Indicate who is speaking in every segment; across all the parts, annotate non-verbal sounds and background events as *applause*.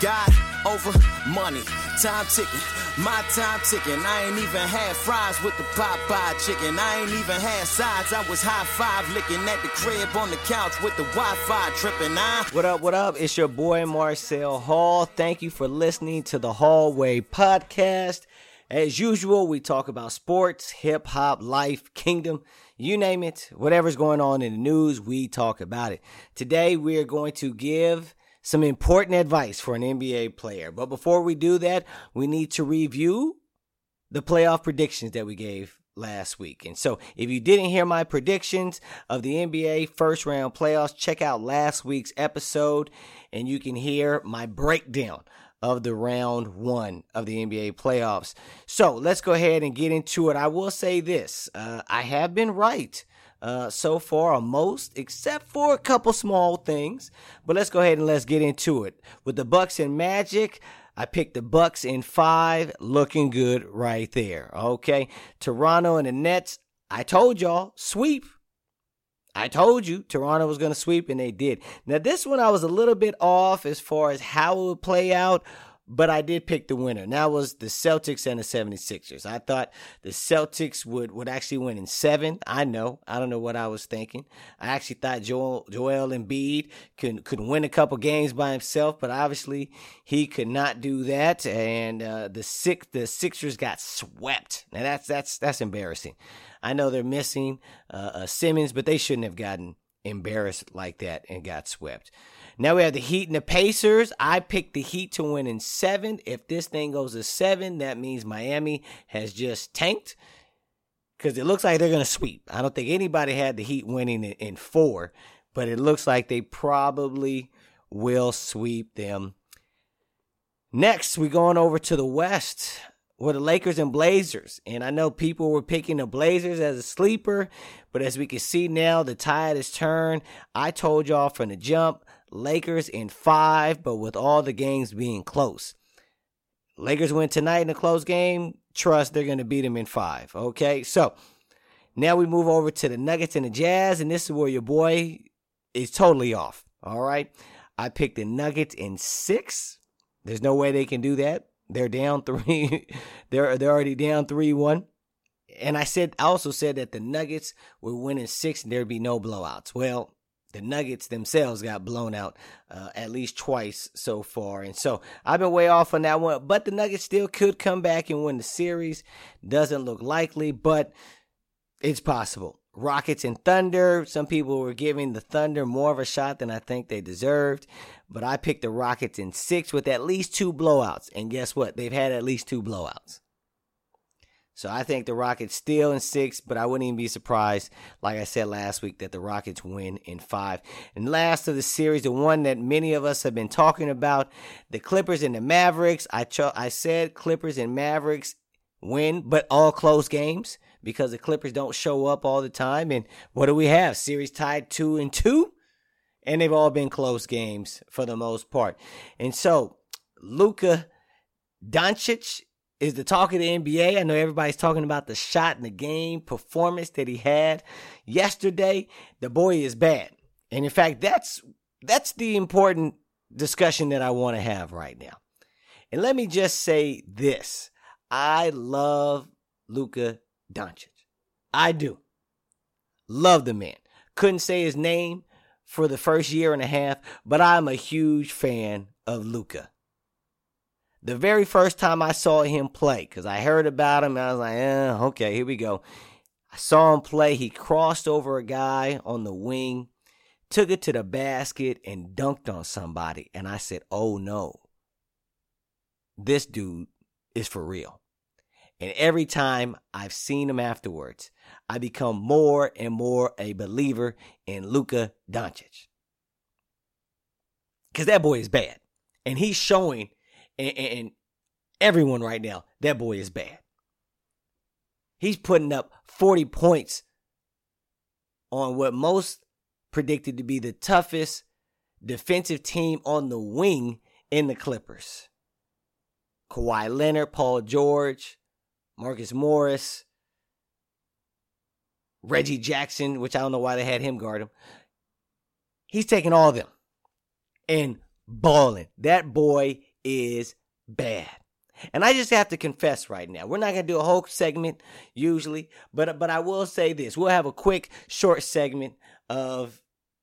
Speaker 1: God over money, time ticking, my time ticking. I ain't even had fries with the Popeye chicken. I ain't even had sides. I was high five licking at the crib on the couch with the Wi-Fi tripping. I
Speaker 2: What up, what up? It's your boy Marcel Hall. Thank you for listening to the Hallway Podcast. As usual, we talk about sports, hip hop, life, kingdom, you name it. Whatever's going on in the news, we talk about it. Today, we are going to give some important advice for an NBA player. But before we do that, we need to review the playoff predictions that we gave last week. And so, if you didn't hear my predictions of the NBA first round playoffs, check out last week's episode and you can hear my breakdown of the round one of the NBA playoffs. So, let's go ahead and get into it. I will say this uh, I have been right. Uh, so far on most, except for a couple small things. But let's go ahead and let's get into it. With the Bucks and Magic, I picked the Bucks in five, looking good right there. Okay, Toronto and the Nets. I told y'all sweep. I told you Toronto was going to sweep, and they did. Now this one I was a little bit off as far as how it would play out. But I did pick the winner. And that was the Celtics and the 76ers. I thought the Celtics would, would actually win in seven. I know. I don't know what I was thinking. I actually thought Joel, Joel Embiid could, could win a couple games by himself, but obviously he could not do that. And, uh, the six, the Sixers got swept. Now that's, that's, that's embarrassing. I know they're missing, uh, uh Simmons, but they shouldn't have gotten embarrassed like that and got swept. Now we have the Heat and the Pacers. I picked the Heat to win in seven. If this thing goes to seven, that means Miami has just tanked because it looks like they're going to sweep. I don't think anybody had the Heat winning in, four, but it looks like they probably will sweep them. Next, we're going over to the West with the Lakers and Blazers. And I know people were picking the Blazers as a sleeper, but as we can see now, the tide has turned. I told y'all from the jump, Lakers in five, but with all the games being close. Lakers win tonight in a close game. Trust they're going to beat them in five. Okay, so now we move over to the Nuggets and the Jazz, and this is where your boy is totally off. All right, I picked the Nuggets in six. There's no way they can do that. They're down *laughs* three. they're they're already down three one. And I said I also said that the Nuggets would win in six and there'd be no blowouts. Well, the Nuggets themselves got blown out uh, at least twice so far. And so I've been way off on that one, but the Nuggets still could come back and win the series. Doesn't look likely, but it's possible. Rockets and Thunder. Some people were giving the Thunder more of a shot than I think they deserved, but I picked the Rockets in six with at least two blowouts. And guess what? They've had at least two blowouts. So I think the Rockets still in six, but I wouldn't even be surprised, like I said last week, that the Rockets win in five. And last of the series, the one that many of us have been talking about, the Clippers and the Mavericks. I cho- I said Clippers and Mavericks win, but all close games because the Clippers don't show up all the time. And what do we have? Series tied two and two, and they've all been close games for the most part. And so Luka Doncic is the talk of the NBA. I know everybody's talking about the shot in the game performance that he had yesterday. The boy is bad. And in fact, that's that's the important discussion that I want to have right now. And let me just say this. I love Luka Doncic. I do. Love the man. Couldn't say his name for the first year and a half, but I'm a huge fan of Luka. the very first time I saw him play, because I heard about him, I was like, eh, okay, here we go. I saw him play. He crossed over a guy on the wing, took it to the basket, and dunked on somebody. And I said, oh no, this dude is for real. And every time I've seen him afterwards, I become more and more a believer in Luka Doncic. Because that boy is bad. And he's showing and, and everyone right now, that boy is bad. He's putting up 40 points on what most predicted to be the toughest defensive team on the wing in the Clippers. Kawhi Leonard, Paul George, Marcus Morris, Reggie Jackson, which I don't know why they had him guard him. He's taking all of them and balling. That boy is bad. And I just have to confess right now. We're not going to do a whole segment usually, but but I will say this. We'll have a quick short segment of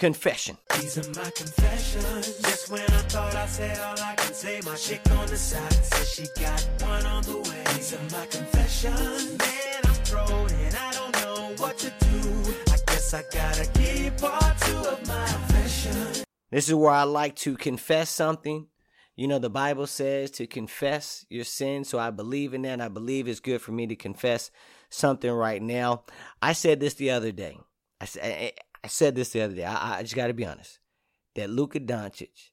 Speaker 2: confession. These are my confessions. Just when I thought I said all I can say, my chick on the side says she got one on the way. These are my confessions. Man, I'm thrown and I don't know what to do. I guess I gotta keep part two of my confession. This is where I like to confess something you know, the Bible says to confess your sin. So I believe in that. I believe it's good for me to confess something right now. I said this the other day. I, I said this the other day. I, I just got to be honest that Luka Doncic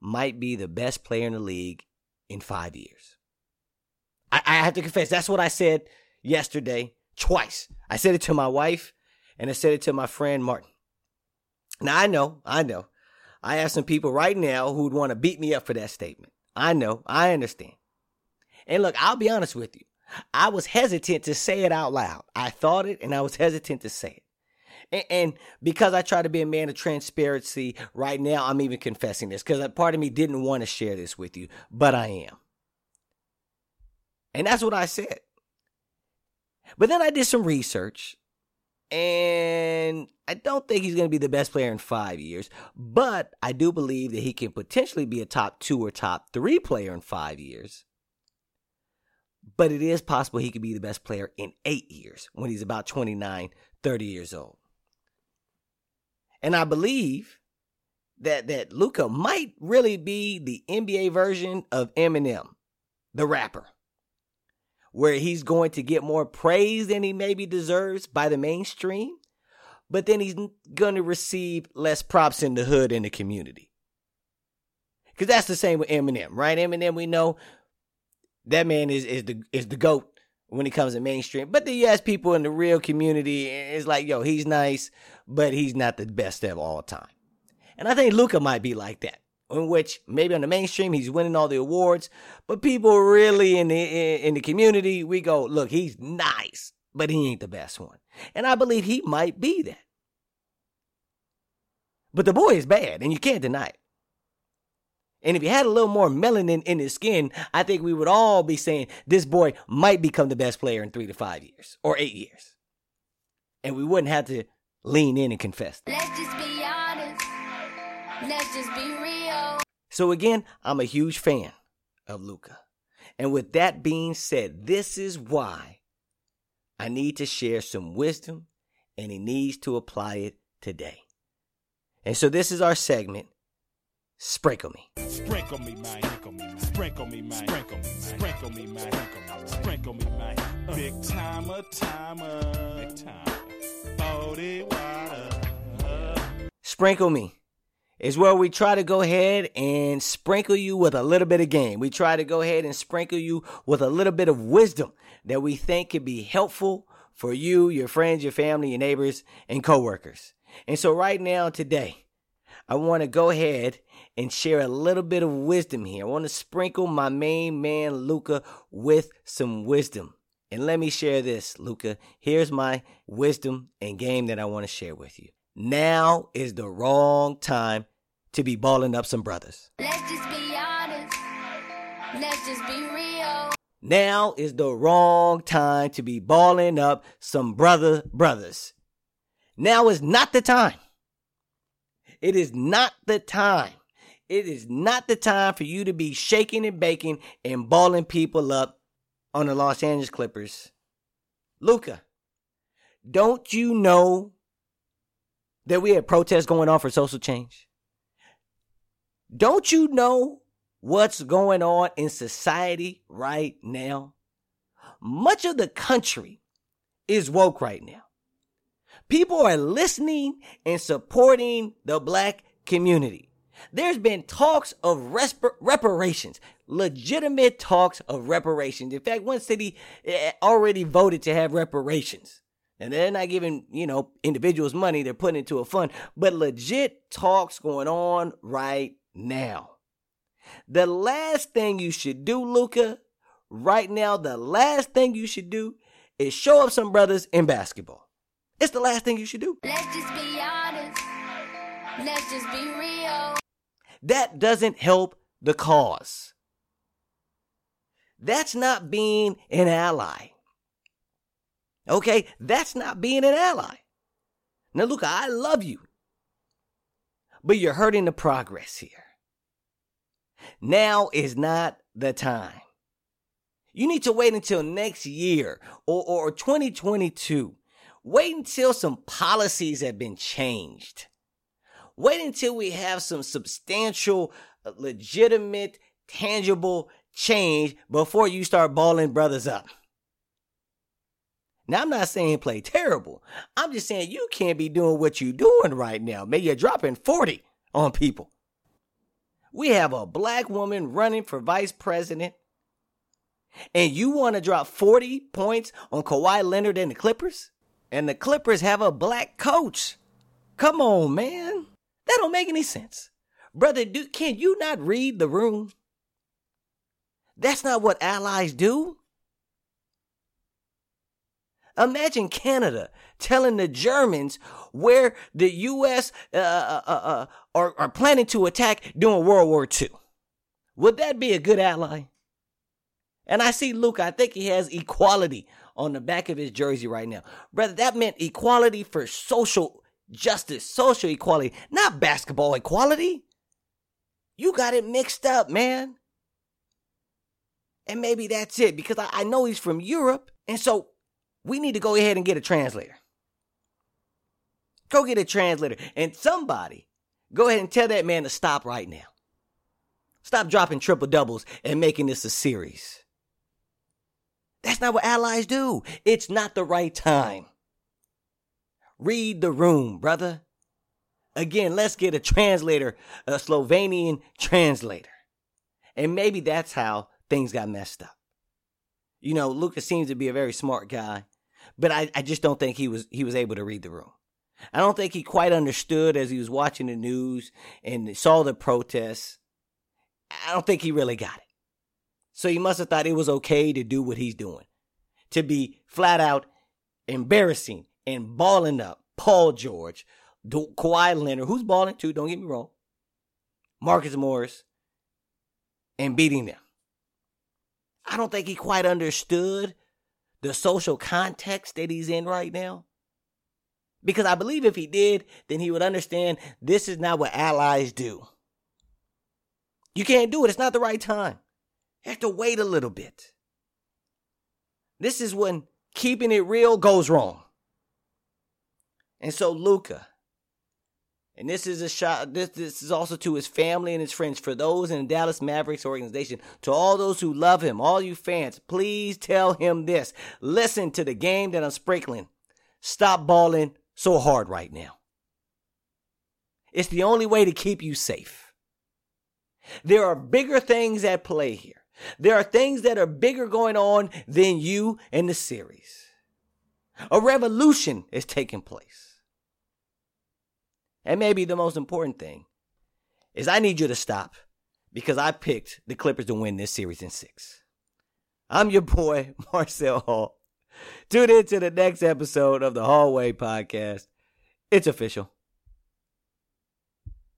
Speaker 2: might be the best player in the league in five years. I, I have to confess, that's what I said yesterday twice. I said it to my wife and I said it to my friend Martin. Now I know, I know I have some people right now who'd want to beat me up for that statement. I know, I understand. And look, I'll be honest with you. I was hesitant to say it out loud. I thought it and I was hesitant to say it. And, and because I try to be a man of transparency, right now I'm even confessing this because part of me didn't want to share this with you, but I am. And that's what I said. But then I did some research and I don't think he's going to be the best player in five years, but I do believe that he can potentially be a top two or top three player in five years. But it is possible he could be the best player in eight years when he's about 29, 30 years old. And I believe that, that Luka might really be the NBA version of Eminem, the rapper where he's going to get more praise than he maybe deserves by the mainstream, but then he's going to receive less props in the hood and the community. Because that's the same with Eminem, right? Eminem, we know that man is, is the is the goat when it comes to mainstream. But then you ask people in the real community, it's like, yo, he's nice, but he's not the best of all time. And I think Luka might be like that in which maybe on the mainstream he's winning all the awards, but people really in the in the community we go, look, he's nice, but he ain't the best one, and I believe he might be that. But the boy is bad, and you can't deny it. And if he had a little more melanin in his skin, I think we would all be saying this boy might become the best player in three to five years or eight years. And we wouldn't have to lean in and confess. Let's just be honest. Let's just be real. So again, I'm a huge fan of Luka. And with that being said, this is why I need to share some wisdom and he needs to apply it today. And so this is our segment. Sprinkle me. Sprinkle me, man. Sprinkle me, man. Sprinkle me, man. Sprinkle me, man. Sprinkle me, man. Big timer, timer. Big time. Sprinkle me is where we try to go ahead and sprinkle you with a little bit of game. We try to go ahead and sprinkle you with a little bit of wisdom that we think could be helpful for you, your friends, your family, your neighbors, and coworkers. And so right now, today, I want to go ahead and share a little bit of wisdom here. I want to sprinkle my main man, Luka with some wisdom. And let me share this, Luka. Here's my wisdom and game that I want to share with you. Now is the wrong time to be balling up some brothers. Let's just be honest. Let's just be real. Now is the wrong time to be balling up some brother brothers. Now is not the time. It is not the time. It is not the time for you to be shaking and baking and balling people up on the Los Angeles Clippers. Luka, don't you know that we had protests going on for social change? Don't you know what's going on in society right now? Much of the country is woke right now. People are listening and supporting the black community. There's been talks of resp- reparations, legitimate talks of reparations. In fact, one city eh, already voted to have reparations. And they're not giving, you know, individuals money, they're putting into a fund, but legit talks going on right now. The last thing you should do, Luka, right now, the last thing you should do is show up some brothers in basketball. It's the last thing you should do. Let's just be honest. Let's just be real. That doesn't help the cause. That's not being an ally. Okay? That's not being an ally. Now, look, I love you, but you're hurting the progress here. Now is not the time. You need to wait until next year or, or 2022. Wait until some policies have been changed. Wait until we have some substantial, uh, legitimate, tangible change before you start balling brothers up. Now, I'm not saying play terrible. I'm just saying you can't be doing what you're doing right now. Maybe you're dropping 40 on people. We have a black woman running for vice president, and you want to drop 40 points on Kawhi Leonard and the Clippers? And the Clippers have a black coach. Come on, man. That don't make any sense. Brother, do, can you not read the room? That's not what allies do. Imagine Canada telling the Germans where the U.S. Uh, uh, uh, uh, are, are planning to attack during World War II. Would that be a good ally? And I see Luke, I think he has equality on the back of his jersey right now. Brother, that meant equality for social justice, social equality, not basketball equality. You got it mixed up, man. And maybe that's it because I, I know he's from Europe. And so we need to go ahead and get a translator. Go get a translator. And somebody, go ahead and tell that man to stop right now. Stop dropping triple doubles and making this a series. That's not what allies do. It's not the right time. Read the room, brother. Again, let's get a translator, a Slovenian translator. And maybe that's how things got messed up. You know, Lucas seems to be a very smart guy, but I, I just don't think he was he was able to read the room. I don't think he quite understood as he was watching the news and saw the protests. I don't think he really got it. So he must have thought it was okay to do what he's doing. To be flat out embarrassing and balling up Paul George, Kawhi Leonard, who's balling too, don't get me wrong, Marcus Morris, and beating them. I don't think he quite understood the social context that he's in right now. Because I believe if he did, then he would understand this is not what allies do. You can't do it. It's not the right time. You have to wait a little bit. This is when keeping it real goes wrong. And so Luka, and this is a shot. This this is also to his family and his friends. For those in the Dallas Mavericks organization, to all those who love him, all you fans, please tell him this. Listen to the game that I'm sprinkling. Stop balling so hard right now. It's the only way to keep you safe. There are bigger things at play here. There are things that are bigger going on than you and the series. A revolution is taking place. And maybe the most important thing is I need you to stop because I picked the Clippers to win this series in six. I'm your boy, *laughs* Marcel Hall. Tune in to the next episode of the Hallway Podcast. It's official.